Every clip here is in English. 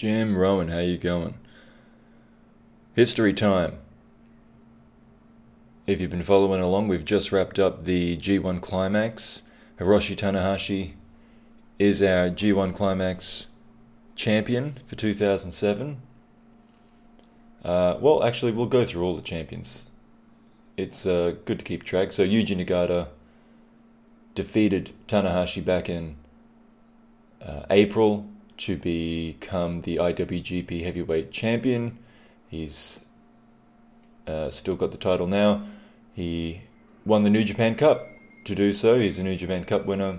Jim Rowan, how you going? History time. If you've been following along, we've just wrapped up the G1 Climax. Hiroshi Tanahashi is our G1 Climax champion for 2007. Uh, well, actually, we'll go through all the champions. It's uh, good to keep track. So Yuji Nagata defeated Tanahashi back in uh, April to become the IWGP Heavyweight Champion. He's uh, still got the title now. He won the New Japan Cup to do so. He's a New Japan Cup winner,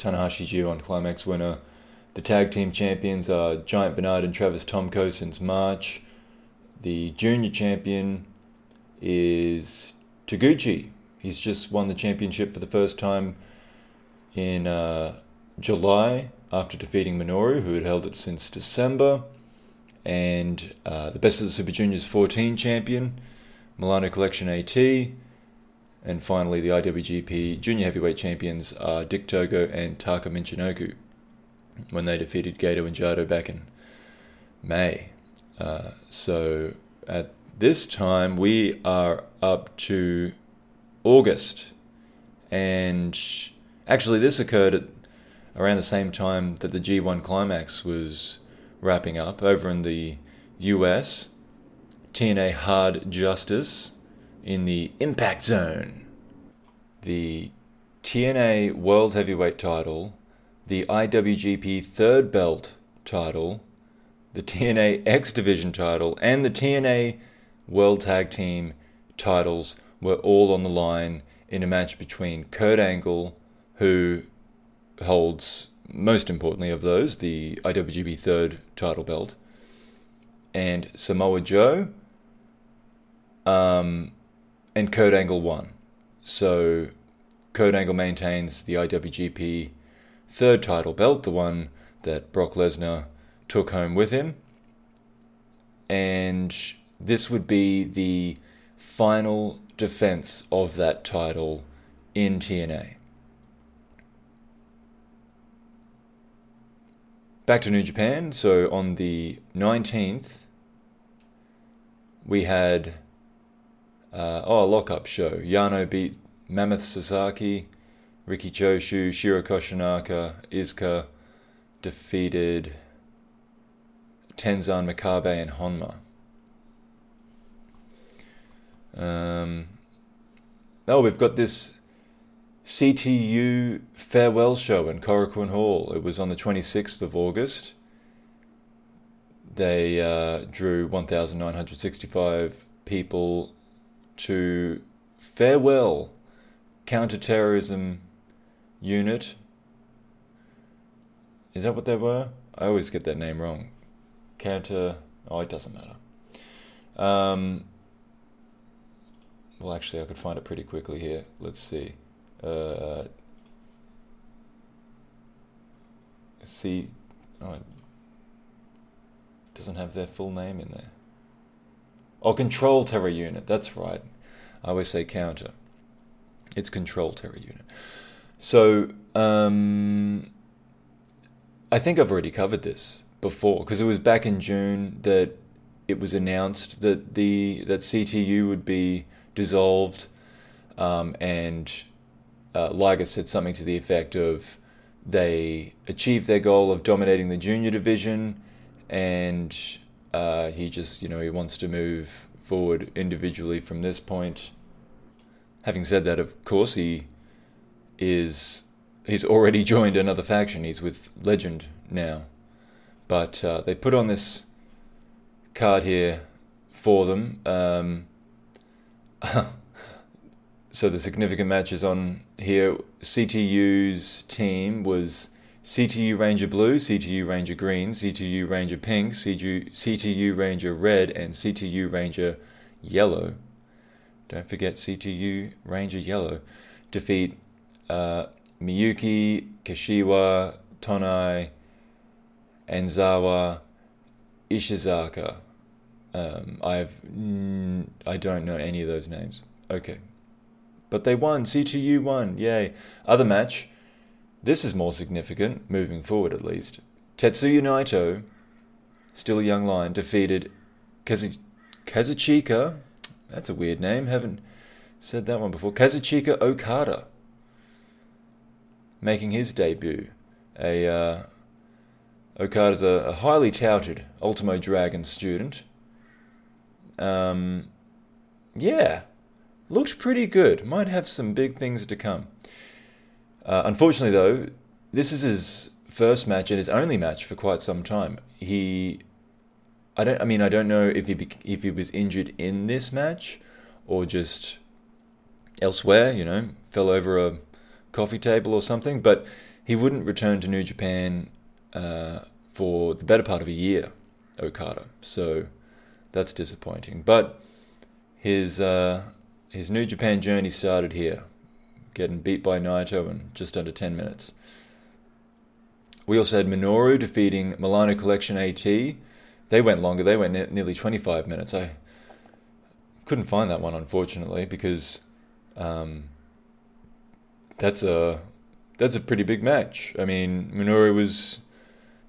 Tanahashi G1 Climax winner. The tag team champions are Giant Bernard and Travis Tomko since March. The junior champion is Taguchi. He's just won the championship for the first time in uh, July after defeating Minoru, who had held it since December, and uh, the Best of the Super Juniors 14 champion, Milano Collection AT, and finally the IWGP Junior Heavyweight champions are Dick Togo and Taka Michinoku when they defeated Gato and Jado back in May. Uh, so at this time we are up to August, and actually this occurred at around the same time that the G1 Climax was wrapping up over in the US. TNA Hard Justice in the Impact Zone. The TNA World Heavyweight title, the IWGP Third Belt title, the TNA X Division title, and the TNA World Tag Team titles were all on the line in a match between Kurt Angle, who holds, most importantly of those, the IWGP third title belt, and Samoa Joe, um, and Kurt Angle won. So Kurt Angle maintains the IWGP third title belt, the one that Brock Lesnar took home with him. And this would be the final defense of that title in TNA. Back to New Japan. So on the 19th, we had uh, oh a lockup show. Yano beat Mammoth Sasaki, Riki Choshu, Shiro Koshinaka, Iizuka defeated Tenzan Makabe and Honma. Um, oh, we've got this CTU farewell show in Korakuen Hall. It was on the 26th of August. They uh, drew 1,965 people to farewell counterterrorism unit. Is that what they were? I always get that name wrong. Counter. Oh, it doesn't matter. Um, well, actually, I could find it pretty quickly here. Let's see uh, see, oh, doesn't have their full name in there. Oh, control terror unit. That's right. I always say counter. It's control terror unit. So um, I think I've already covered this before because it was back in June that it was announced that the that CTU would be dissolved um, and uh, Liger said something to the effect of they achieved their goal of dominating the junior division, and uh, he just, you know, he wants to move forward individually from this point. Having said that, of course, he is he's already joined another faction. He's with Legend now, but uh, they put on this card here for them. Um, so the significant matches on here, CTU's team was CTU Ranger Blue, CTU Ranger Green, CTU Ranger Pink, CTU, CTU Ranger Red, and CTU Ranger Yellow. Don't forget CTU Ranger Yellow. Defeat uh, Miyuki, Kashiwa, Tonai, Enzawa, Ishizaka. Um, I've I don't know any of those names. Okay, but they won. CTU won. Yay. Other match. This is more significant, moving forward at least. Tetsuya Naito still a young lion, defeated Kazu- Kazuchika. That's a weird name. Haven't said that one before. Kazuchika Okada, making his debut. A uh, Okada's a, a highly touted Ultimo Dragon student. Um, yeah, looked pretty good. Might have some big things to come. Uh, unfortunately, though, this is his first match and his only match for quite some time. He, I don't. I mean, I don't know if he if he was injured in this match or just elsewhere. You know, fell over a coffee table or something. But he wouldn't return to New Japan uh, for the better part of a year. Okada. So that's disappointing. But his uh, his New Japan journey started here, getting beat by Naito in just under 10 minutes. We also had Minoru defeating Milano Collection AT. They went longer, they went ne- nearly 25 minutes. I couldn't find that one, unfortunately, because um, that's a that's a pretty big match. I mean, Minoru was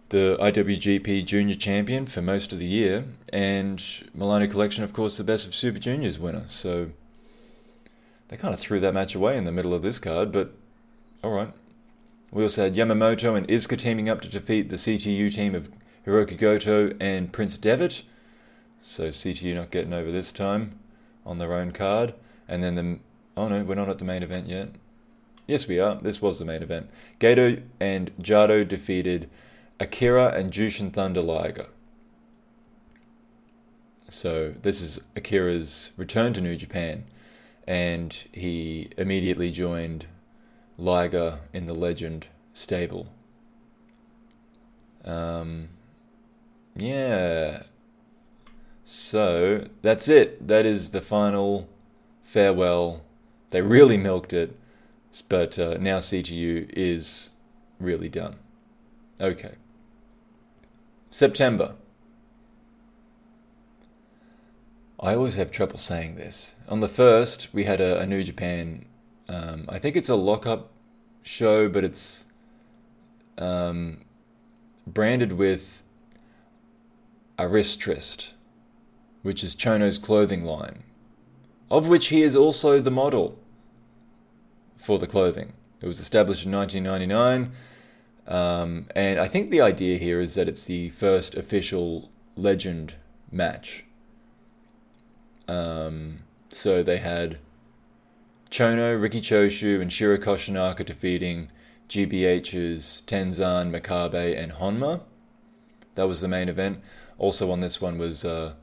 the IWGP Junior Champion for most of the year, and Milano Collection, of course, the Best of Super Juniors winner. So they kind of threw that match away in the middle of this card, but all right. We also had Yamamoto and Iizuka teaming up to defeat the CTU team of Hiroki Goto and Prince Devitt. So CTU not getting over this time on their own card. And then the oh no, we're not at the main event yet. Yes, we are. This was the main event. Gato and Jado defeated Akira and Jushin Thunder Liger. So this is Akira's return to New Japan, and he immediately joined Liger in the Legend stable. Um, yeah. So that's it. That is the final farewell. They really milked it, but uh, now CTU is really done. Okay. September. I always have trouble saying this. On the first, we had a, a New Japan. Um, I think it's a lockup show, but it's um, branded with Aristrist, which is Chono's clothing line, of which he is also the model for the clothing. It was established in 1999. Um, and I think the idea here is that it's the first official legend match. Um, so they had Chono, Riki Choshu, and Shiro Koshinaka defeating GBH's Tenzan, Makabe, and Honma. That was the main event. Also on this one was uh,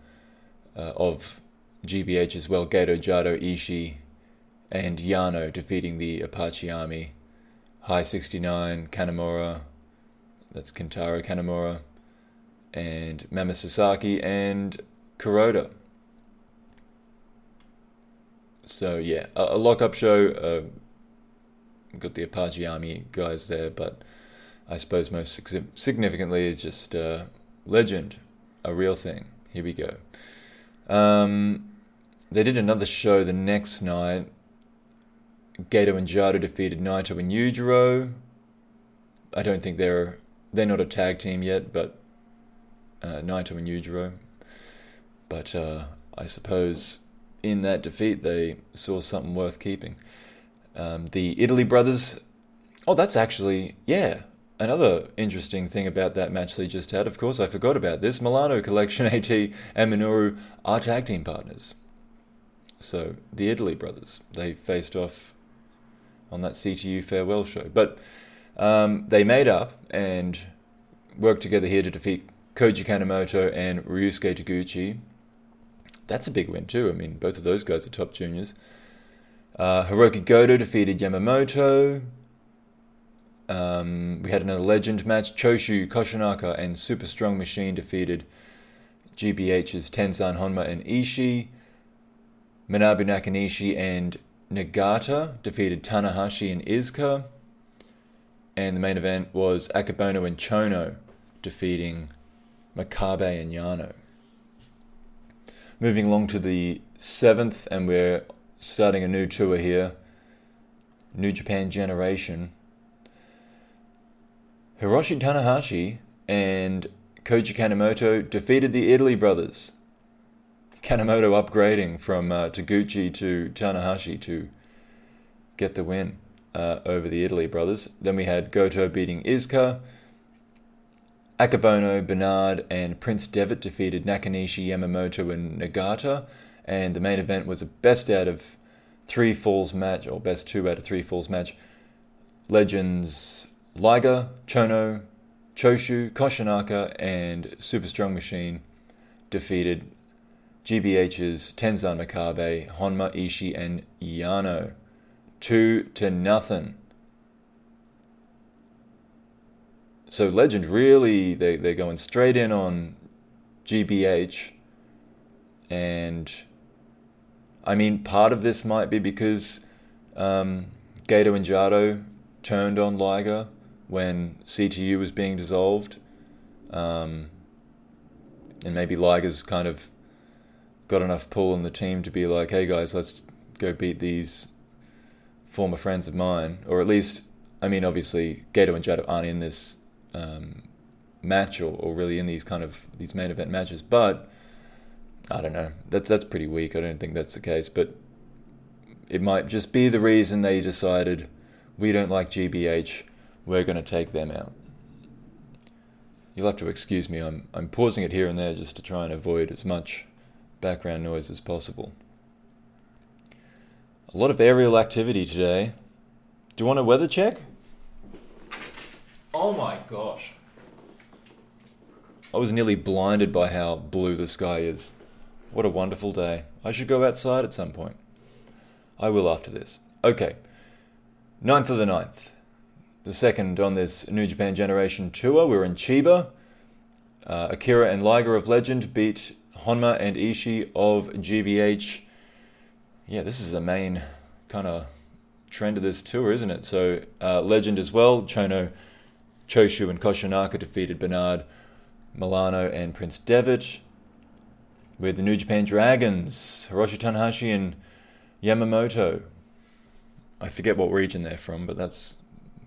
uh, of GBH as well, Gedo, Jado, Ishii, and Yano defeating the Apache Army High 69, Kanemura, that's Kentaro Kanemura, and Mammoth Sasaki and Kuroda. So yeah, a, a lock-up show. Uh, got the Apache Army guys there, but I suppose most significantly is just uh, legend, a real thing. Here we go. Um, they did another show the next night Gato and Jado defeated Naito and Yujiro. I don't think they're they're not a tag team yet, but uh, Naito and Yujiro. But uh, I suppose in that defeat they saw something worth keeping. Um, the Italy brothers. Oh, that's actually yeah. Another interesting thing about that match they just had, of course, I forgot about this. Milano Collection AT and Minoru are tag team partners. So the Italy brothers, they faced off on that CTU farewell show. But um, they made up and worked together here to defeat Koji Kanemoto and Ryusuke Taguchi. That's a big win too. I mean, both of those guys are top juniors. Uh, Hiroki Goto defeated Yamamoto. Um, we had another legend match. Choshu Koshinaka and Super Strong Machine defeated GBH's Tenzan Honma and Ishii. Manabu Nakanishi and Nagata defeated Tanahashi and Iizuka. And the main event was Akebono and Chono defeating Makabe and Yano. Moving along to the seventh, and we're starting a new tour here New Japan Generation. Hiroshi Tanahashi and Koji Kanemoto defeated the Italy brothers. Kanemoto upgrading from uh, Taguchi to Tanahashi to get the win uh, over the Italy brothers. Then we had Goto beating Iizuka. Akebono, Bernard, and Prince Devitt defeated Nakanishi, Yamamoto, and Nagata. And the main event was a best out of three falls match, or best two out of three falls match. Legends Liger, Chono, Choshu, Koshinaka, and Super Strong Machine defeated GBH's Tenzan Makabe, Honma, Ishii, and Yano. Two to nothing. So Legend really they they're going straight in on GBH and I mean part of this might be because um, Gedo and Jado turned on Liger when CTU was being dissolved. Um, and maybe Liger's kind of got enough pull in the team to be like, hey guys, let's go beat these former friends of mine. Or at least, I mean, obviously, Gato and Jado aren't in this um, match or, or really in these kind of these main event matches, but I don't know. That's that's pretty weak. I don't think that's the case, but it might just be the reason they decided we don't like GBH. We're going to take them out. You'll have to excuse me. I'm I'm pausing it here and there just to try and avoid as much background noise as possible. A lot of aerial activity today. Do you want a weather check? Oh my gosh. I was nearly blinded by how blue the sky is. What a wonderful day. I should go outside at some point. I will after this. Okay. 9th of the 9th. The second on this New Japan Generation tour. We're in Chiba. Uh, Akira and Liger of Legend beat Honma and Ishii of GBH. Yeah, this is the main kind of trend of this tour, isn't it? So, uh, Legend as well. Chono Choshu and Koshinaka defeated Bernard, Milano, and Prince Devitt. With the New Japan Dragons, Hiroshi Tanahashi and Yamamoto. I forget what region they're from, but that's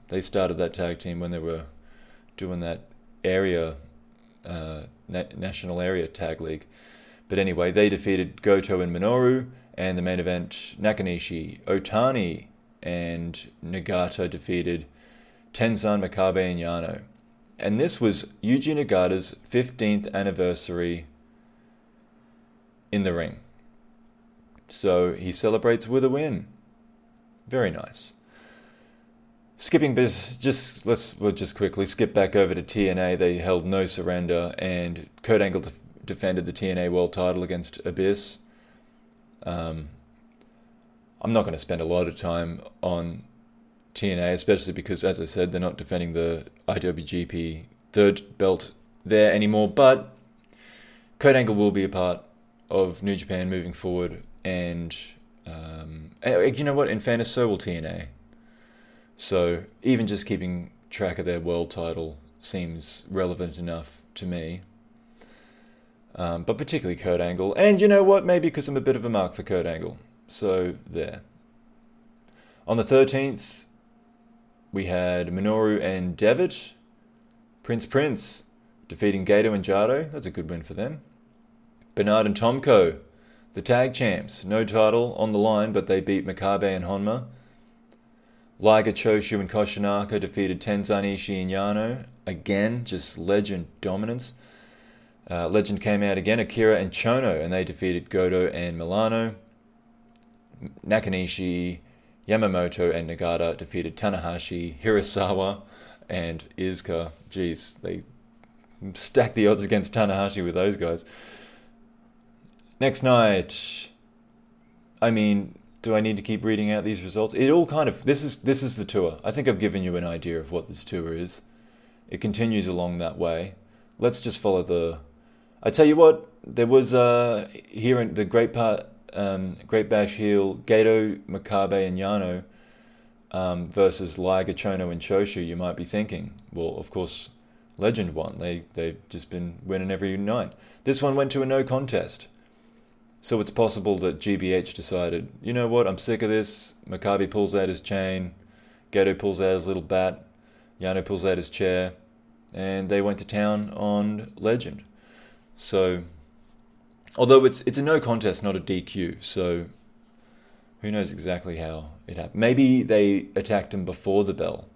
they started that tag team when they were doing that area uh, na- national area tag league. But anyway, they defeated Goto and Minoru, and the main event Nakanishi, Otani, and Nagata defeated Tenzan, Makabe, and Yano. And this was Yuji Nagata's 15th anniversary in the ring. So he celebrates with a win. Very nice. Skipping bit, just let's we'll just quickly skip back over to TNA. They held no surrender, and Kurt Angle def- defended the TNA World Title against Abyss. Um, I'm not going to spend a lot of time on TNA, especially because, as I said, they're not defending the IWGP third belt there anymore. But Kurt Angle will be a part of New Japan moving forward, and, um, and you know what? In fairness, so will TNA. So even just keeping track of their world title seems relevant enough to me. Um, but particularly Kurt Angle, and you know what? Maybe because I'm a bit of a mark for Kurt Angle. So there. On the 13th, we had Minoru and Devitt. Prince Prince defeating Gato and Jado. That's a good win for them. Bernard and Tomko, the tag champs. No title on the line, but they beat Makabe and Honma. Liger, Choshu, and Koshinaka defeated Tenzan, Ishii, and Yano. Again, just legend dominance. Uh, legend came out again, Akira and Chono, and they defeated Goto and Milano. Nakanishi, Yamamoto and Nagata defeated Tanahashi, Hirasawa, and Iizuka. Jeez, they stacked the odds against Tanahashi with those guys. Next night, I mean, do I need to keep reading out these results? It all kind of this is this is the tour. I think I've given you an idea of what this tour is. It continues along that way. Let's just follow the. I tell you what, there was uh here in the great part um, Great Bash Heel, Gedo, Makabe, and Yano um, versus Liger, Chono, and Choshu, you might be thinking, well, of course, Legend won. They, they've just been winning every night. This one went to a no contest. So it's possible that GBH decided, you know what, I'm sick of this. Makabe pulls out his chain, Gato pulls out his little bat, Yano pulls out his chair. and they went to town on Legend. So, although it's it's a no contest, not a DQ, so who knows exactly how it happened. Maybe they attacked him before the bell,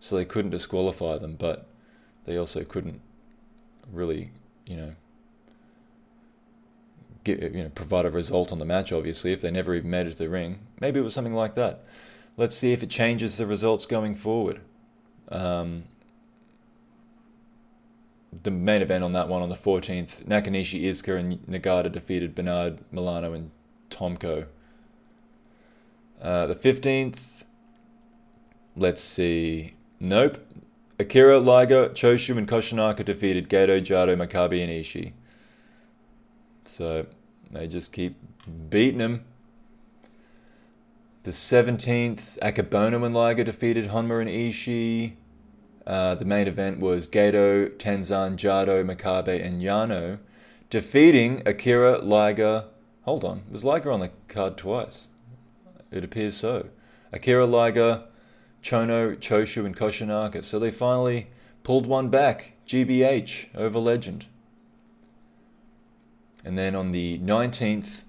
so they couldn't disqualify them, but they also couldn't really, you know, get, you know, provide a result on the match. Obviously, if they never even made it to the ring, maybe it was something like that. Let's see if it changes the results going forward. Um, the main event on that one on the 14th, Nakanishi, Iizuka, and Nagata defeated Bernard, Milano, and Tomko. Uh, the 15th, let's see. Nope. Akira, Liger, Choshu, and Koshinaka defeated Gato, Jado, Makabe, and Ishii. So they just keep beating him. The 17th, Akebono and Liger defeated Honma and Ishii. Uh, the main event was Gedo, Tenzan, Jado, Makabe, and Yano defeating Akira, Liger. Hold on, was Liger on the card twice? It appears so. Akira, Liger, Chono, Choshu, and Koshinaka. So they finally pulled one back, GBH, over Legend. And then on the 19th,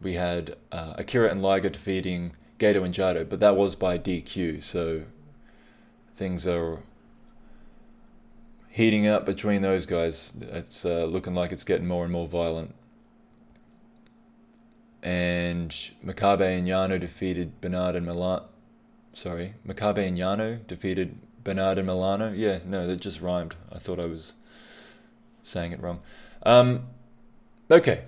we had uh, Akira and Liger defeating Gedo and Jado, but that was by DQ, so things are heating up between those guys. It's uh, looking like it's getting more and more violent. And Makabe and Yano defeated Bernard and Milan. Sorry, Makabe and Yano defeated Bernard and Milano. Yeah, no, that just rhymed. I thought I was saying it wrong. Um, okay.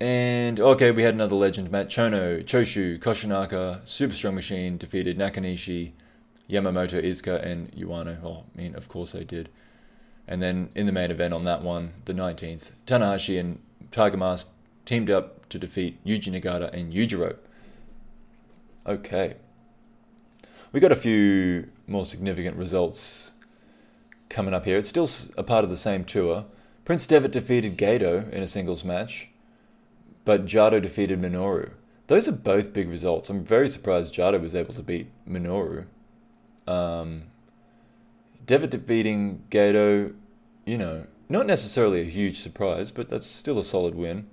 And okay, we had another legend match. Chono, Choshu, Koshinaka, Super Strong Machine defeated Nakanishi, Yamamoto, Iizuka, and Yuano. Oh, I mean, of course they did. And then in the main event on that one, the 19th, Tanahashi and Tiger Mask teamed up to defeat Yuji Nagata and Yujiro. Okay. We got a few more significant results coming up here. It's still a part of the same tour. Prince Devitt defeated Gedo in a singles match, but Jado defeated Minoru. Those are both big results. I'm very surprised Jado was able to beat Minoru. Um, Devitt defeating Gato, you know, not necessarily a huge surprise, but that's still a solid win.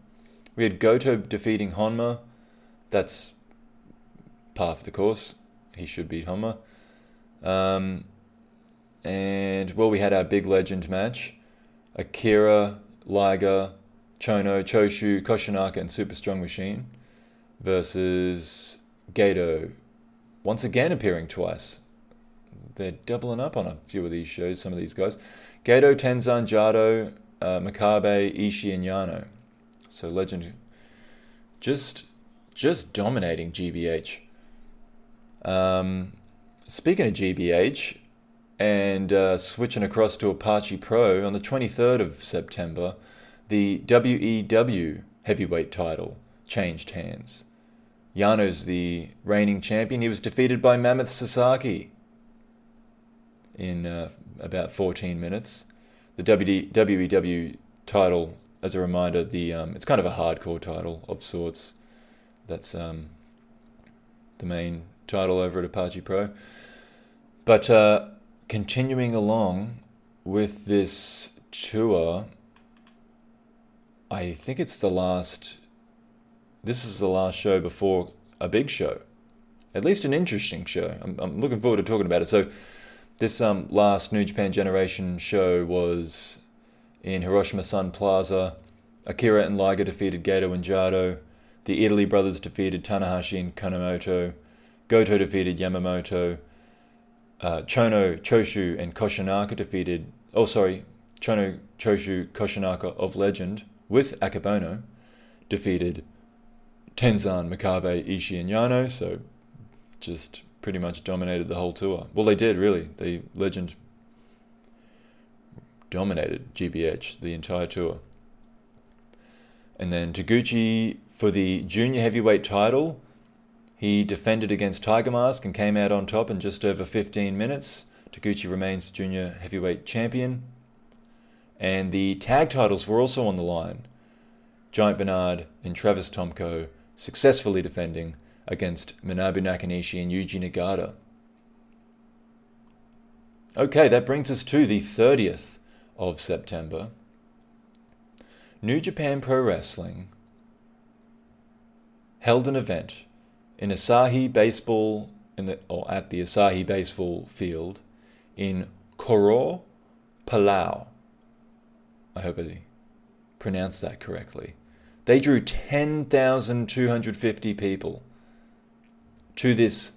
We had Goto defeating Honma. That's par for the course. He should beat Honma. Um, and, well, we had our big legend match. Akira, Liger, Chono, Choshu, Koshinaka, and Super Strong Machine versus Gato, Once again appearing twice they're doubling up on a few of these shows, some of these guys. Gato, Tenzan, Jado, uh, Makabe, Ishii, and Yano. So legend, just just dominating GBH. Um, speaking of GBH, and uh, switching across to Apache Pro on the 23rd of September, the WEW heavyweight title changed hands. Yano's the reigning champion. He was defeated by Mammoth Sasaki in uh, about 14 minutes. The WEW title, as a reminder, the um, it's kind of a hardcore title of sorts. That's um, the main title over at Apache Pro. But uh, continuing along with this tour, I think it's the last. This is the last show before a big show, at least an interesting show. I'm, I'm looking forward to talking about it. So this um, last New Japan Generation show was in Hiroshima Sun Plaza. Akira and Liger defeated Gato and Jado. The Italy brothers defeated Tanahashi and Kanemoto. Goto defeated Yamamoto. Uh, Chono, Choshu, and Koshinaka defeated. Oh, sorry. Chono, Choshu, Koshinaka of Legend with Akebono defeated Tenzan, Makabe, Ishii, and Yano. So just pretty much dominated the whole tour. Well, they did really. The legend dominated GBH the entire tour. And then Taguchi for the junior heavyweight title, he defended against Tiger Mask and came out on top in just over 15 minutes. Taguchi remains junior heavyweight champion. And the tag titles were also on the line. Giant Bernard and Travis Tomko successfully defending against Manabu Nakanishi and Yuji Nagata. Okay, that brings us to the 30th of September. New Japan Pro Wrestling held an event in Asahi Baseball in the or at the Asahi Baseball Field in Koror, Palau. I hope I pronounced that correctly. They drew 10,250 people to this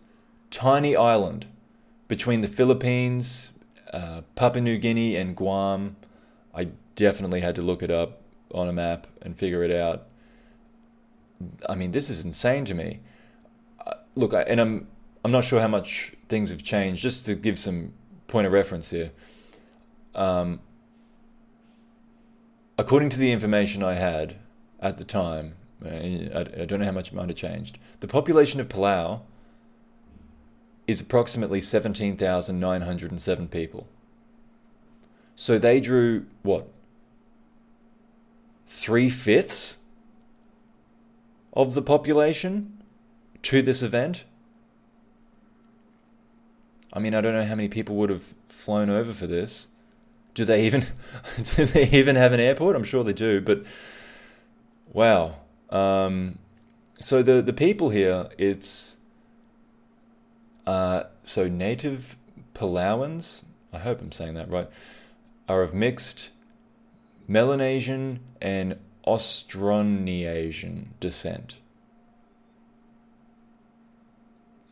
tiny island between the Philippines, uh, Papua New Guinea, and Guam. I definitely had to look it up on a map and figure it out. I mean, this is insane to me. Uh, look, I, and I'm I'm not sure how much things have changed. Just to give some point of reference here, um, according to the information I had at the time, uh, I, I don't know how much might have changed. The population of Palau is approximately 17,907 people. So they drew what? Three fifths of the population to this event? I mean, I don't know how many people would have flown over for this. Do they even do they even have an airport? I'm sure they do, but wow. Um, so the the people here, it's uh, so native Palauans. I hope I'm saying that right. Are of mixed Melanesian and Austronesian descent.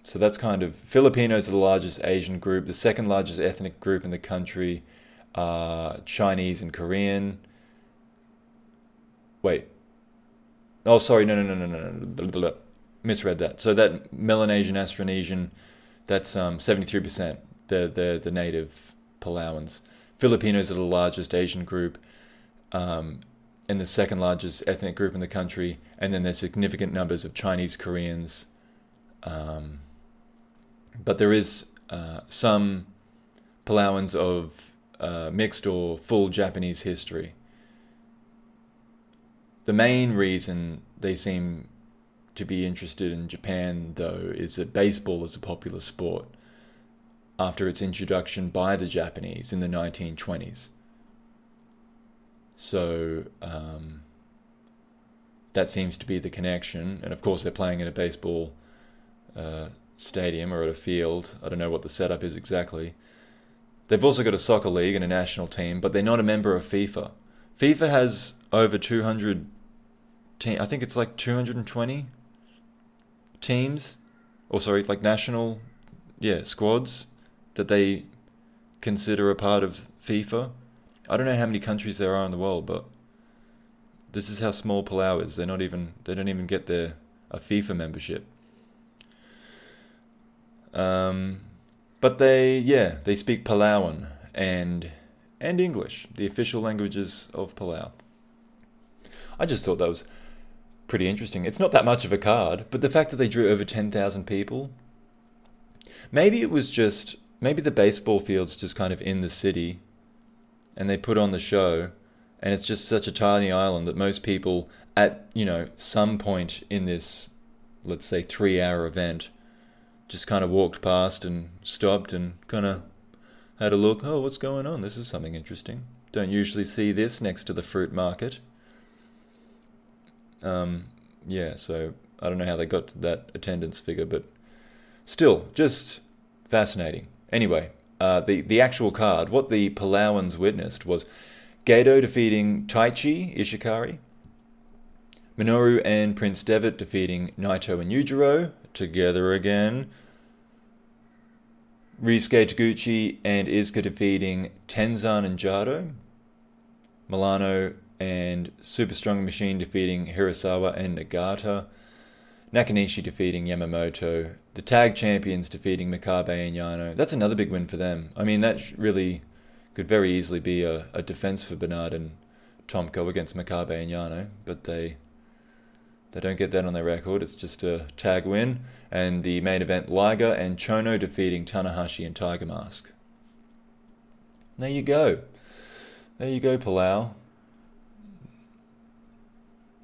So that's kind of Filipinos are the largest Asian group. The second largest ethnic group in the country are Chinese and Korean. Wait. Oh, sorry. No, no, no, no, no, no. Misread that. So that Melanesian, Austronesian, that's um, 73%. The, the, the native Palauans. Filipinos are the largest Asian group um, and the second largest ethnic group in the country. And then there's significant numbers of Chinese, Koreans, um, but there is uh, some Palauans of uh, mixed or full Japanese history. The main reason they seem to be interested in Japan, though, is that baseball is a popular sport after its introduction by the Japanese in the 1920s. So um, that seems to be the connection. And of course, they're playing in a baseball uh, stadium or at a field. I don't know what the setup is exactly. They've also got a soccer league and a national team, but they're not a member of FIFA. FIFA has over 200 team. I think it's like 220 teams, or sorry, like national, yeah, squads that they consider a part of FIFA. I don't know how many countries there are in the world, but this is how small Palau is. They're not even they don't even get their a FIFA membership. Um, but they, yeah, they speak Palauan and and English, the official languages of Palau. I just thought that was pretty interesting. It's not that much of a card, but the fact that they drew over 10,000 people, maybe it was just, maybe the baseball field's just kind of in the city and they put on the show and it's just such a tiny island that most people at, you know, some point in this, let's say, three hour event just kind of walked past and stopped and kind of had a look. Oh, what's going on? This is something interesting. Don't usually see this next to the fruit market. Um, yeah, so I don't know how they got to that attendance figure, but still, just fascinating. Anyway, uh, the the actual card, what the Palauans witnessed was Gedo defeating Taichi Ishikari, Minoru and Prince Devitt defeating Naito and Yujiro together again, Ryusuke Taguchi and Iizuka defeating Tenzan and Jado. Milano and Super Strong Machine defeating Hirasawa and Nagata. Nakanishi defeating Yamamoto. The tag champions defeating Makabe and Yano. That's another big win for them. I mean, that really could very easily be a, a defense for Bernard and Tomko against Makabe and Yano, but they they don't get that on their record. It's just a tag win. And the main event, Liger and Chono defeating Tanahashi and Tiger Mask. There you go. There you go, Palau.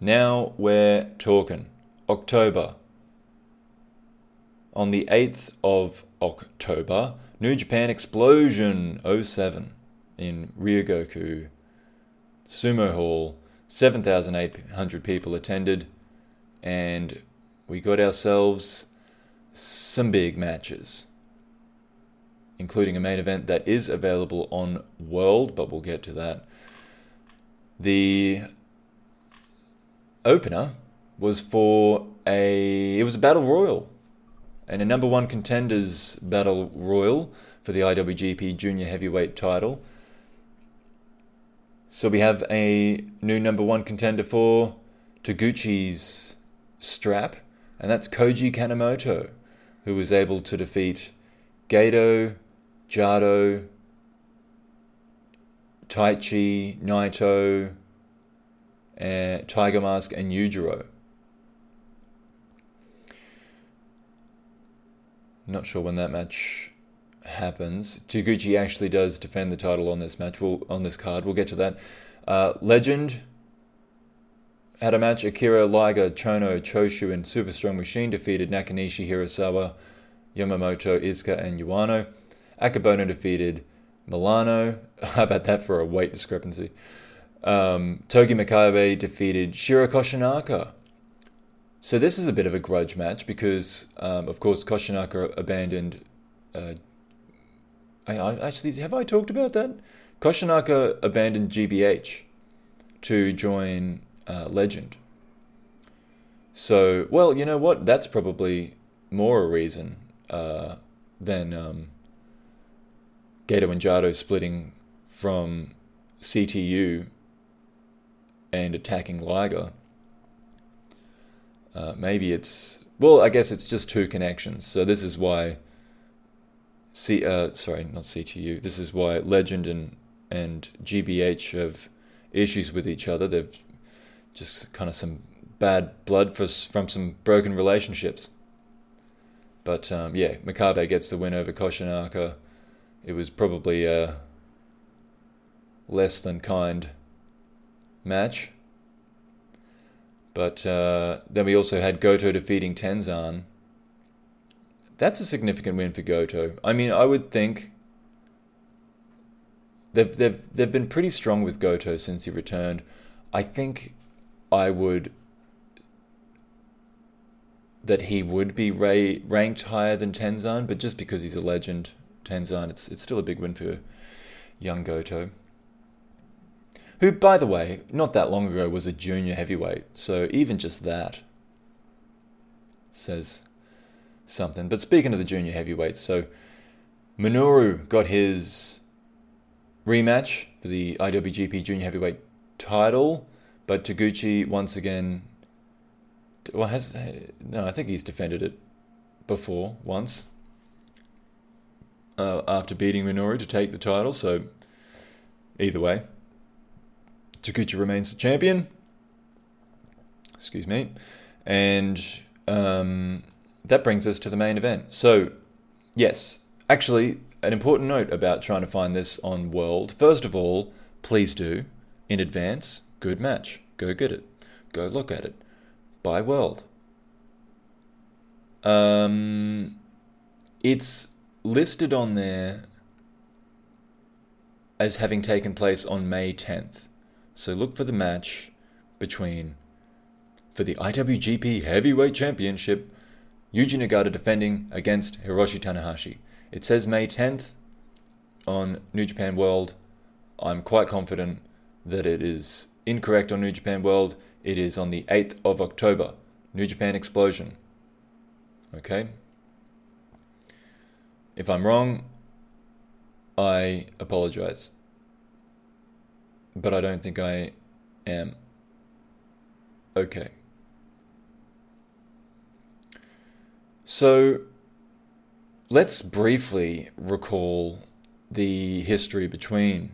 Now we're talking. October. on the 8th of October, New Japan Explosion 07 in Ryogoku Sumo Hall. 7,800 people attended, and we got ourselves some big matches, including a main event that is available on World, but we'll get to that. The opener was for a it was a battle royal and a number one contenders battle royal for the IWGP Junior Heavyweight title. So we have a new number one contender for Taguchi's strap, and that's Koji Kanemoto, who was able to defeat Gedo, Jado, Taichi, Naito, and Tiger Mask, and Yujiro. Not sure when that match happens. Taguchi actually does defend the title on this match. We'll, on this card, we'll get to that. Uh, Legend had a match. Akira Liger, Chono, Choshu, and Super Strong Machine defeated Nakanishi, Hirasawa, Yamamoto, Iizuka, and Yuano. Akebono defeated Milano. How about that for a weight discrepancy? Um, Togi Makabe defeated Shiro Koshinaka. So this is a bit of a grudge match because, um, of course, Koshinaka abandoned. Uh, I, I, actually have I talked about that? Koshinaka abandoned GBH to join uh, Legend. So, well, you know what? That's probably more a reason uh, than um, Gedo and Jado splitting from CTU and attacking Liger. Uh, maybe it's well, I guess it's just two connections. So this is why C uh, sorry, not CTU. This is why Legend and and GBH have issues with each other. They've just kind of some bad blood for, from some broken relationships. But um, yeah, Makabe gets the win over Koshinaka. It was probably a less than kind match. But uh, then we also had Goto defeating Tenzan. That's a significant win for Goto. I mean, I would think they've they've they've been pretty strong with Goto since he returned. I think I would that he would be ra- ranked higher than Tenzan, but just because he's a legend, Tenzan, it's it's still a big win for young Goto who, by the way, not that long ago was a junior heavyweight. So even just that says something. But speaking of the junior heavyweights, so Minoru got his rematch for the IWGP Junior Heavyweight title, but Taguchi once again, well, has no, I think he's defended it before once uh, after beating Minoru to take the title. So either way, Taguchi remains the champion. Excuse me. And um, that brings us to the main event. So, yes, actually, an important note about trying to find this on World. First of all, please do, in advance, good match. Go get it. Go look at it. Buy World. Um, it's listed on there as having taken place on May 10th. So look for the match between, for the IWGP Heavyweight Championship, Yuji Nagata defending against Hiroshi Tanahashi. It says May 10th on New Japan World. I'm quite confident that it is incorrect on New Japan World. It is on the 8th of October. New Japan Explosion. Okay? If I'm wrong, I apologize but I don't think I am. Okay. So let's briefly recall the history between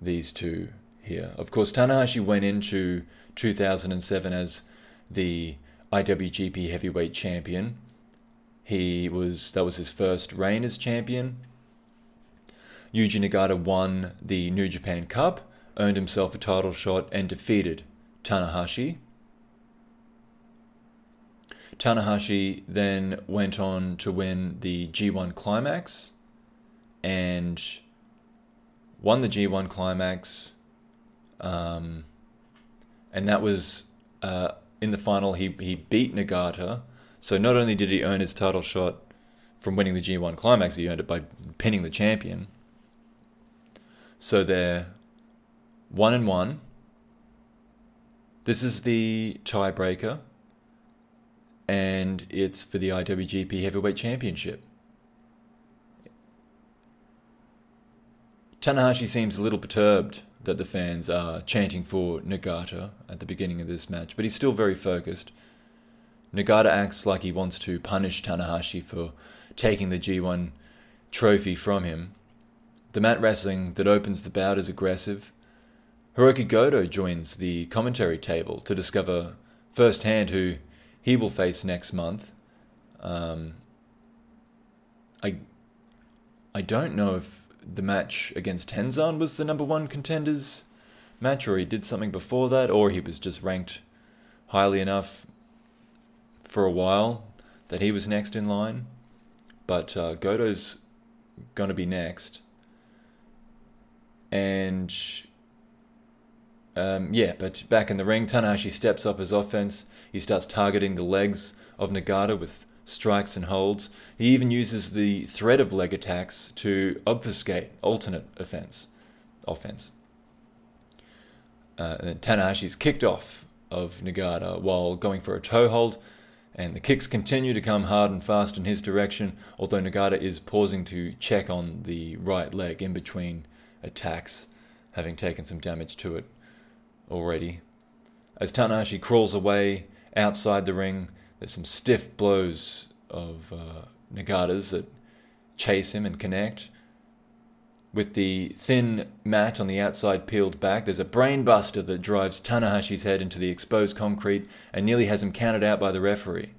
these two here. Of course, Tanahashi went into 2007 as the IWGP Heavyweight Champion. He was that was his first reign as champion. Yuji Nagata won the New Japan Cup earned himself a title shot and defeated Tanahashi. Tanahashi then went on to win the G1 Climax and won the G1 Climax. Um, and that was uh, in the final, he, he beat Nagata. So not only did he earn his title shot from winning the G1 Climax, he earned it by pinning the champion. So they're one and one. This is the tiebreaker, and it's for the IWGP Heavyweight Championship. Tanahashi seems a little perturbed that the fans are chanting for Nagata at the beginning of this match, but he's still very focused. Nagata acts like he wants to punish Tanahashi for taking the G1 trophy from him. The mat wrestling that opens the bout is aggressive. Hirooki Goto joins the commentary table to discover firsthand who he will face next month. Um, I I don't know if the match against Tenzan was the number one contenders match, or he did something before that, or he was just ranked highly enough for a while that he was next in line. But uh, Goto's going to be next. And um, yeah, but back in the ring, Tanahashi steps up his offense. He starts targeting the legs of Nagata with strikes and holds. He even uses the threat of leg attacks to obfuscate alternate offense. Offense. Uh, and Tanahashi's kicked off of Nagata while going for a toe hold, and the kicks continue to come hard and fast in his direction, although Nagata is pausing to check on the right leg in between attacks, having taken some damage to it already. As Tanahashi crawls away outside the ring, there's some stiff blows of uh, Nagata's that chase him and connect. With the thin mat on the outside peeled back, there's a brainbuster that drives Tanahashi's head into the exposed concrete and nearly has him counted out by the referee.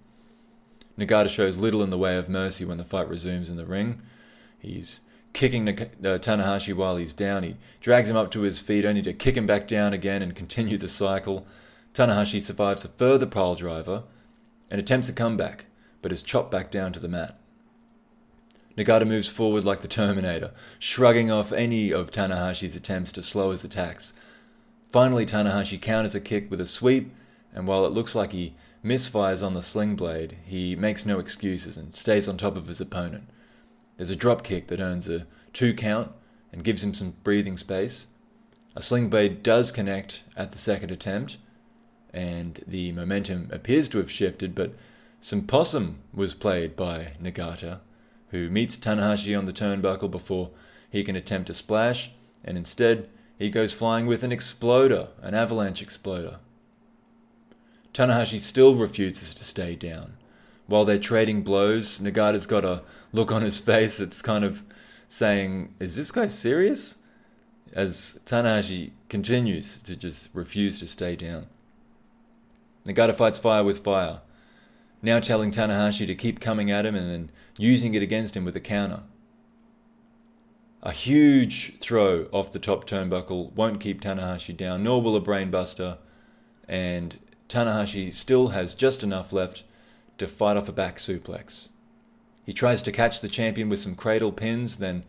Nagata shows little in the way of mercy when the fight resumes in the ring. He's kicking uh, Tanahashi while he's down. He drags him up to his feet only to kick him back down again and continue the cycle. Tanahashi survives a further pile driver and attempts a comeback, but is chopped back down to the mat. Nagata moves forward like the Terminator, shrugging off any of Tanahashi's attempts to slow his attacks. Finally, Tanahashi counters a kick with a sweep, and while it looks like he misfires on the sling blade, he makes no excuses and stays on top of his opponent. There's a drop kick that earns a two count and gives him some breathing space. A sling blade does connect at the second attempt, and the momentum appears to have shifted, but some possum was played by Nagata, who meets Tanahashi on the turnbuckle before he can attempt a splash, and instead he goes flying with an exploder, an avalanche exploder. Tanahashi still refuses to stay down. While they're trading blows, Nagata's got a look on his face that's kind of saying, Is this guy serious? As Tanahashi continues to just refuse to stay down. Nagata fights fire with fire, now telling Tanahashi to keep coming at him and then using it against him with a counter. A huge throw off the top turnbuckle won't keep Tanahashi down, nor will a brainbuster, and Tanahashi still has just enough left to fight off a back suplex. He tries to catch the champion with some cradle pins, then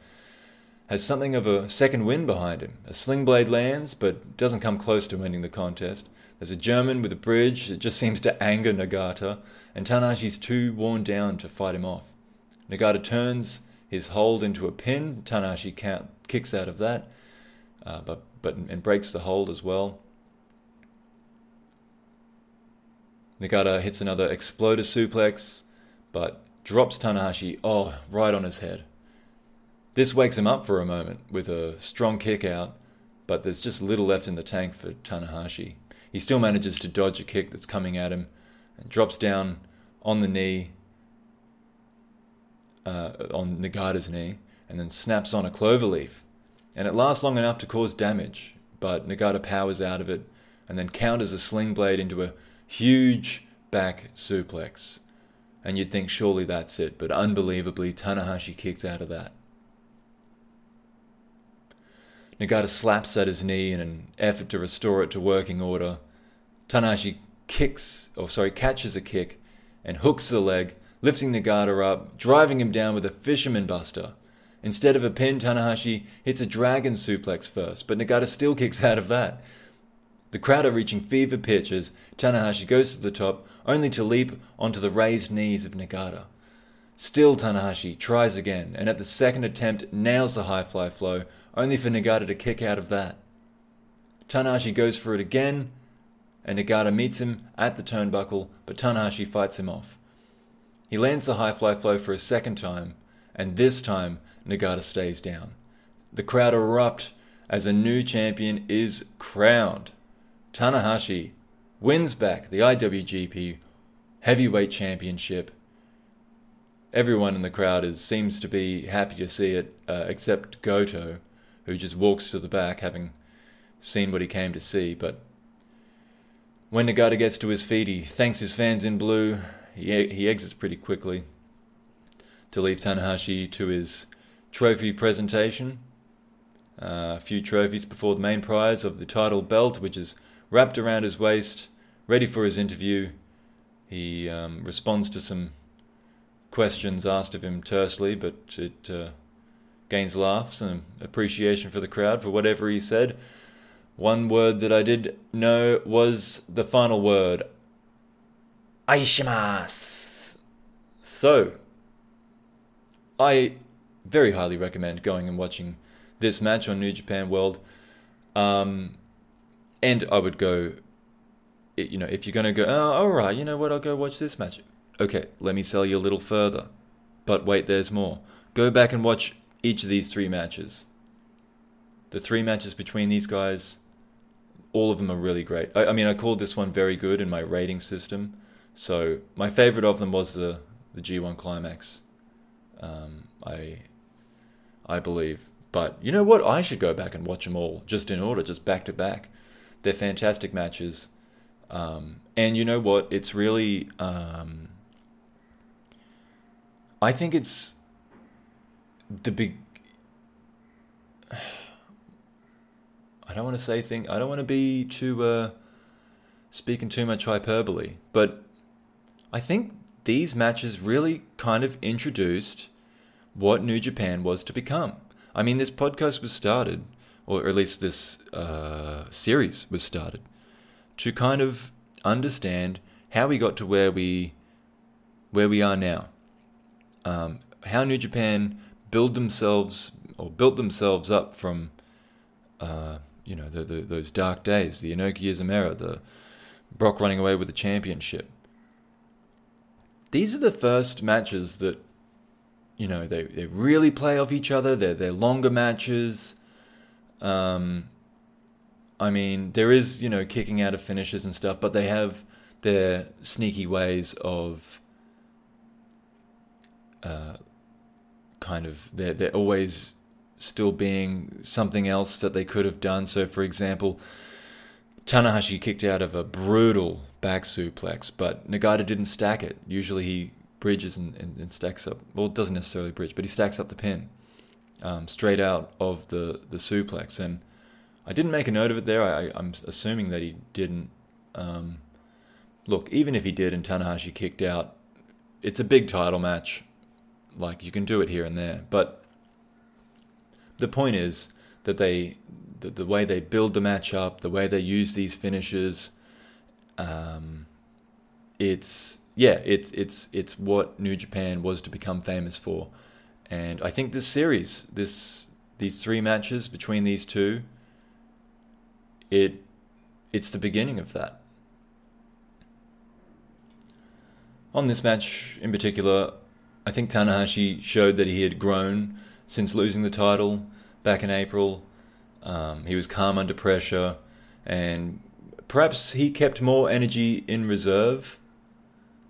has something of a second wind behind him. A sling blade lands, but doesn't come close to winning the contest. There's a German with a bridge that just seems to anger Nagata, and Tanahashi's too worn down to fight him off. Nagata turns his hold into a pin. Tanahashi count, kicks out of that, uh, but, but and breaks the hold as well. Nagata hits another exploder suplex, but drops Tanahashi, oh, right on his head. This wakes him up for a moment with a strong kick out, but there's just little left in the tank for Tanahashi. He still manages to dodge a kick that's coming at him and drops down on the knee, uh, on Nagata's knee, and then snaps on a cloverleaf. And it lasts long enough to cause damage, but Nagata powers out of it and then counters a sling blade into a huge back suplex. And you'd think surely that's it, but unbelievably, Tanahashi kicks out of that. Nagata slaps at his knee in an effort to restore it to working order. Tanahashi kicks, or sorry, catches a kick and hooks the leg, lifting Nagata up, driving him down with a fisherman buster. Instead of a pin, Tanahashi hits a dragon suplex first, but Nagata still kicks out of that. The crowd are reaching fever pitches. Tanahashi goes to the top, only to leap onto the raised knees of Nagata. Still, Tanahashi tries again, and at the second attempt nails the high fly flow, only for Nagata to kick out of that. Tanahashi goes for it again, and Nagata meets him at the turnbuckle, but Tanahashi fights him off. He lands the high fly flow for a second time, and this time Nagata stays down. The crowd erupt as a new champion is crowned. Tanahashi wins back the IWGP Heavyweight Championship. Everyone in the crowd is, seems to be happy to see it, uh, except Goto, who just walks to the back, having seen what he came to see. But when Nagata gets to his feet, he thanks his fans in blue. He, he exits pretty quickly to leave Tanahashi to his trophy presentation. Uh, a few trophies before the main prize of the title belt, which is wrapped around his waist, ready for his interview. He um, responds to some questions asked of him tersely, but it uh, gains laughs and appreciation for the crowd for whatever he said. One word that I did know was the final word. Aishimasu. So, I very highly recommend going and watching this match on New Japan World. Um, and I would go, you know, if you're going to go, oh, all right, you know what, I'll go watch this match. Okay, let me sell you a little further. But wait, there's more. Go back and watch each of these three matches. The three matches between these guys, all of them are really great. I, I mean, I called this one very good in my rating system. So my favorite of them was the the G1 climax. Um, I I believe. But you know what? I should go back and watch them all just in order, just back to back. They're fantastic matches. Um, and you know what? It's really. Um, I think it's the big. I don't want to say thing. I don't want to be too uh, speaking too much hyperbole, but I think these matches really kind of introduced what New Japan was to become. I mean, this podcast was started or at least this uh, series was started, to kind of understand how we got to where we where we are now. Um, how New Japan build themselves or built themselves up from uh, you know the, the, those dark days, the Inoki era, the Brock running away with the championship. These are the first matches that you know they, they really play off each other. They're they're longer matches. Um, I mean, there is you know kicking out of finishes and stuff, but they have their sneaky ways of uh, kind of they're they're always still being something else that they could have done. So, for example, Tanahashi kicked out of a brutal back suplex, but Nagata didn't stack it. Usually he bridges and, and, and stacks up. Well, doesn't necessarily bridge, but he stacks up the pin um, straight out of the, the suplex. And I didn't make a note of it there. I, am assuming that he didn't. Um, look, even if he did and Tanahashi kicked out, it's a big title match. Like, you can do it here and there. But the point is that they, the, the way they build the match up, the way they use these finishes, um, it's yeah, it's it's it's what New Japan was to become famous for. And I think this series, this these three matches between these two, it it's the beginning of that. On this match in particular, I think Tanahashi showed that he had grown since losing the title back in April. Um, he was calm under pressure, and perhaps he kept more energy in reserve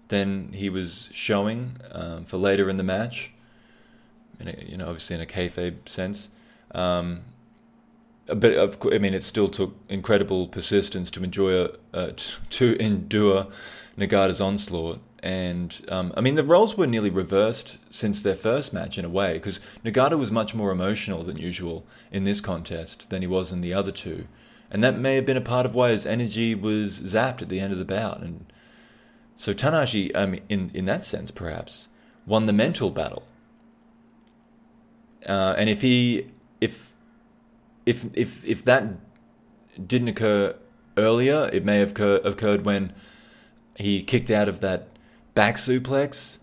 than he was showing um, for later in the match in a, you know, obviously in a kayfabe sense. Um, but of I mean, it still took incredible persistence to enjoy uh, to endure Nagata's onslaught. And um, I mean, the roles were nearly reversed since their first match in a way, because Nagata was much more emotional than usual in this contest than he was in the other two, and that may have been a part of why his energy was zapped at the end of the bout. And So Tanahashi, in in that sense, perhaps won the mental battle. Uh, and if he, if, if, if, if that didn't occur earlier, it may have occur, occurred when he kicked out of that back suplex,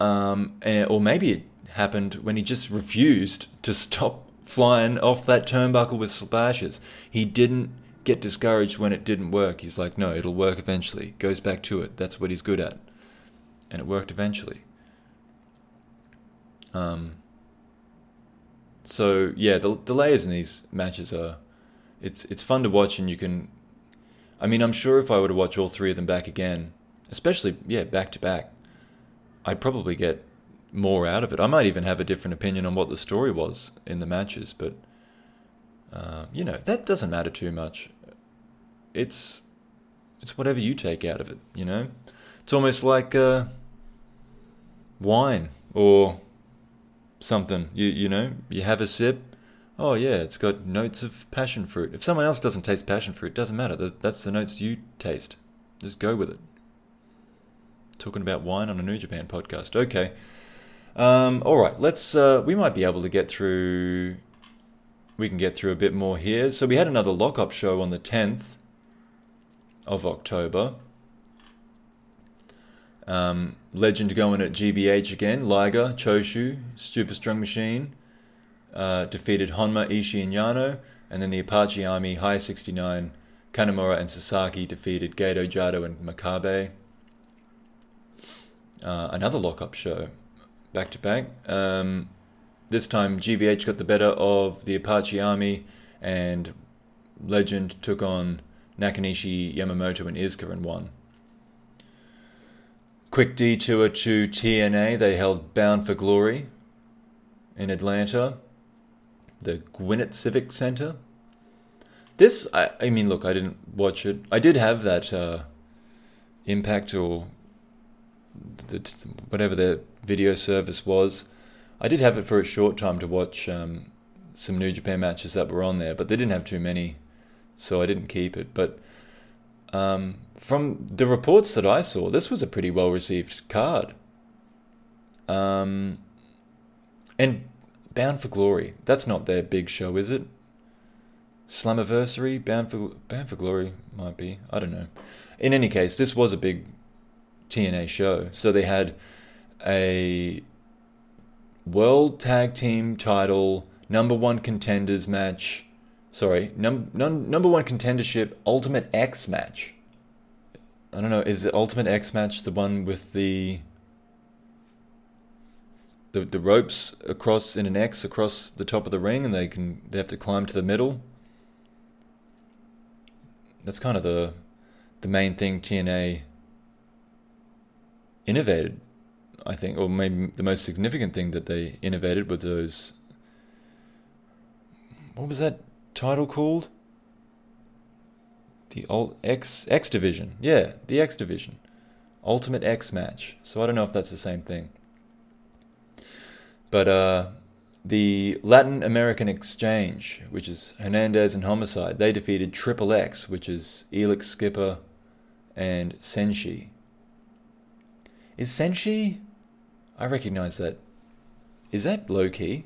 um, and, or maybe it happened when he just refused to stop flying off that turnbuckle with splashes. He didn't get discouraged when it didn't work. He's like, no, it'll work eventually. Goes back to it. That's what he's good at. And it worked eventually. Um, so yeah, the delays in these matches are it's it's fun to watch, and you can. I mean, I'm sure if I were to watch all three of them back again, especially yeah back to back, I'd probably get more out of it. I might even have a different opinion on what the story was in the matches, but uh, you know that doesn't matter too much. It's it's whatever you take out of it. You know, it's almost like uh, wine or something. You you know, you have a sip. Oh yeah, it's got notes of passion fruit. If someone else doesn't taste passion fruit, it doesn't matter. That's the notes you taste. Just go with it. Talking about wine on a New Japan podcast. Okay. Um, all right, let's. Uh, we might be able to get through. We can get through a bit more here. So we had another lockup show on the tenth of October. Um, legend going at GBH again. Liger, Choshu, Super Strong Machine uh, defeated Honma, Ishii, and Yano. And then the Apache Army, High 69, Kanemura, and Sasaki defeated Gedo, Jado, and Makabe. Uh, another lockup show, back to back. Um, this time, GBH got the better of the Apache Army, and Legend took on Nakanishi, Yamamoto, and Iizuka and won. Quick detour to TNA. They held Bound for Glory in Atlanta, the Gwinnett Civic Center. This, I, I mean, look, I didn't watch it. I did have that uh, Impact or the, whatever the video service was. I did have it for a short time to watch um, some New Japan matches that were on there, but they didn't have too many, so I didn't keep it. But um, from the reports that I saw, this was a pretty well received card. Um, and Bound for Glory, that's not their big show, is it? Slammiversary, Bound for Bound for Glory might be. I don't know. In any case, this was a big TNA show, so they had a World Tag Team Title number one contenders match. Sorry, num, num, number one contendership Ultimate X match I don't know. Is the Ultimate X match the one with the the the ropes across in an X across the top of the ring, and they can they have to climb to the middle? That's kind of the the main thing TNA innovated, I think, or maybe the most significant thing that they innovated was those. What was that title called? The old X X division. Yeah, the X division. Ultimate X match. So I don't know if that's the same thing. But uh, the Latin American Exchange, which is Hernandez and Homicide, they defeated Triple X, which is Elix Skipper and Senshi. Is Senshi? I recognize that. Is that Low Ki?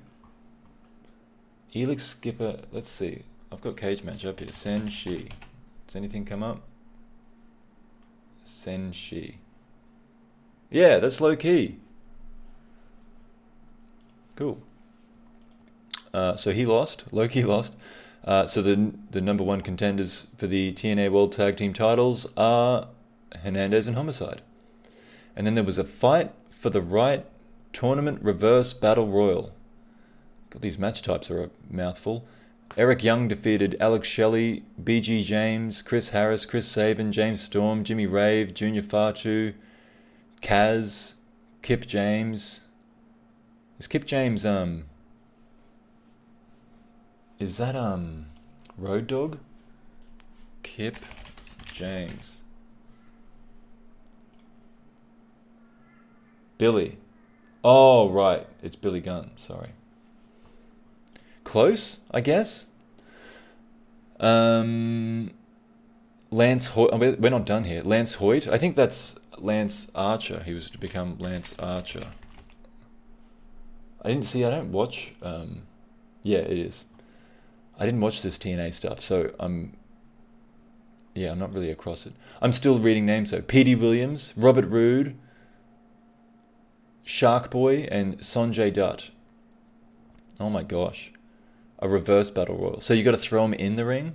Elix Skipper. Let's see. I've got cage match up here. Senshi. Does anything come up? Senshi. Yeah, that's Low Ki. Cool. Uh, so he lost. Low Ki lost. Uh, so the the number one contenders for the TNA World Tag Team titles are Hernandez and Homicide. And then there was a fight for the right tournament reverse battle royal. God, these match types are a mouthful. Eric Young defeated Alex Shelley, BG James, Chris Harris, Chris Sabin, James Storm, Jimmy Rave, Junior Fatu, Kaz, Kip James. Is Kip James um is that um Road Dog? Kip James. Billy. Oh right, it's Billy Gunn, sorry close, I guess. Um, Lance Hoyt. Oh, we're not done here. Lance Hoyt. I think that's Lance Archer. He was to become Lance Archer. I didn't see. I don't watch. Um, yeah, it is. I didn't watch this TNA stuff, so I'm. Yeah, I'm not really across it. I'm still reading names though. Petey Williams, Robert Roode, Shark Boy, and Sonjay Dutt. Oh my gosh, a reverse battle royal. So you got to throw him in the ring.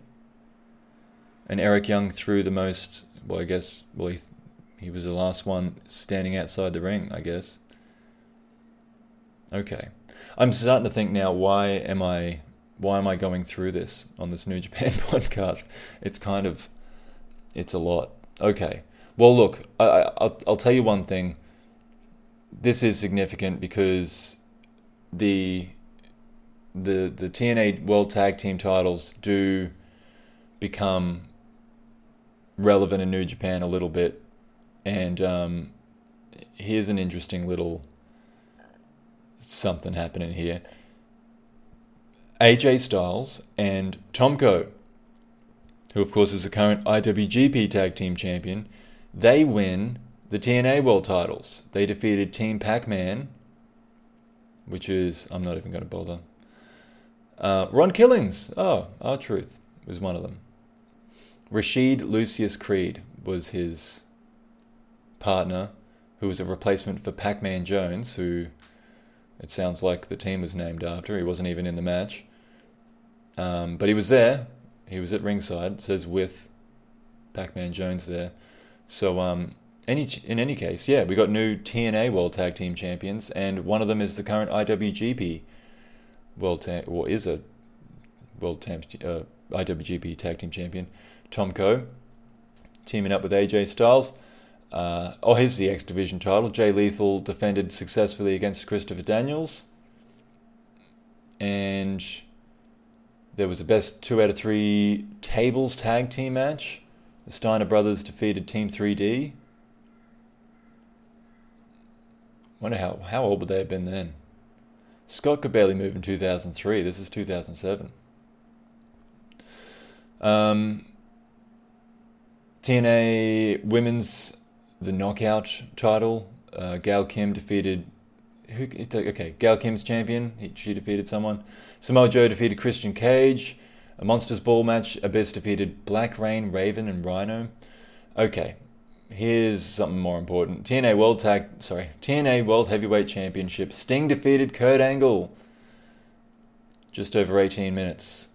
And Eric Young threw the most. Well, I guess. Well, he he was the last one standing outside the ring. I guess. Okay. I'm starting to think now. Why am I? Why am I going through this on this New Japan podcast? It's kind of, it's a lot. Okay. Well, look, I, I'll, I'll tell you one thing. This is significant because the the the TNA World Tag Team titles do become relevant in New Japan a little bit, and um, here's an interesting little something happening here. AJ Styles and Tomko, who of course is the current IWGP Tag Team Champion, they win the TNA World titles. They defeated Team Pac Man, which is, I'm not even going to bother. Uh, Ron Killings, oh, R-Truth was one of them. Rashid Lucius Creed was his partner, who was a replacement for Pac Man Jones, who it sounds like the team was named after. He wasn't even in the match. Um, but he was there. He was at ringside. It says with Pac Man Jones there. So, um, any in any case, yeah, we got new TNA World Tag Team Champions, and one of them is the current IWGP World Tag, or is a World Tag, uh, IWGP Tag Team Champion, Tomko, teaming up with AJ Styles. Uh, oh, here's the X Division title. Jay Lethal defended successfully against Christopher Daniels. And there was a best two out of three tables tag team match. The Steiner brothers defeated Team 3D. Wonder how, how old would they have been then? Scott could barely move in 2003. This is 2007. Um, TNA Women's the knockout title. Uh, Gail Kim defeated. Who, okay, Gail Kim's champion. He, she defeated someone. Samoa Joe defeated Christian Cage. A Monsters Ball match. Abyss defeated Black Rain, Raven, and Rhino. Okay, here's something more important. TNA World Tag, sorry, TNA World Heavyweight Championship. Sting defeated Kurt Angle. Just over 18 minutes.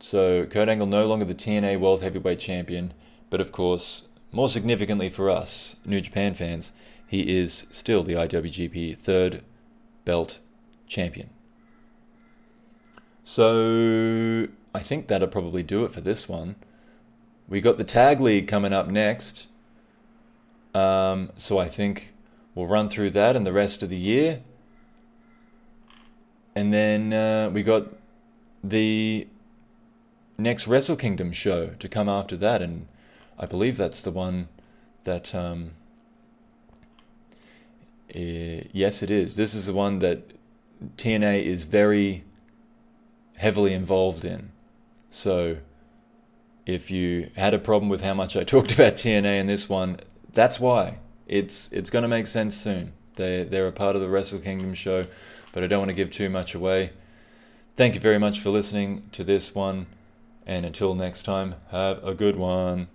So Kurt Angle no longer the TNA World Heavyweight Champion, but of course more significantly for us, New Japan fans, he is still the IWGP third belt champion. So I think that'll probably do it for this one. We got the tag league coming up next. Um, so I think we'll run through that and the rest of the year. And then uh, we got the next Wrestle Kingdom show to come after that. And I believe that's the one that. Um, yes, it is. This is the one that TNA is very heavily involved in. So, if you had a problem with how much I talked about TNA in this one, that's why. It's it's going to make sense soon. They they're a part of the Wrestle Kingdom show, but I don't want to give too much away. Thank you very much for listening to this one, and until next time, have a good one.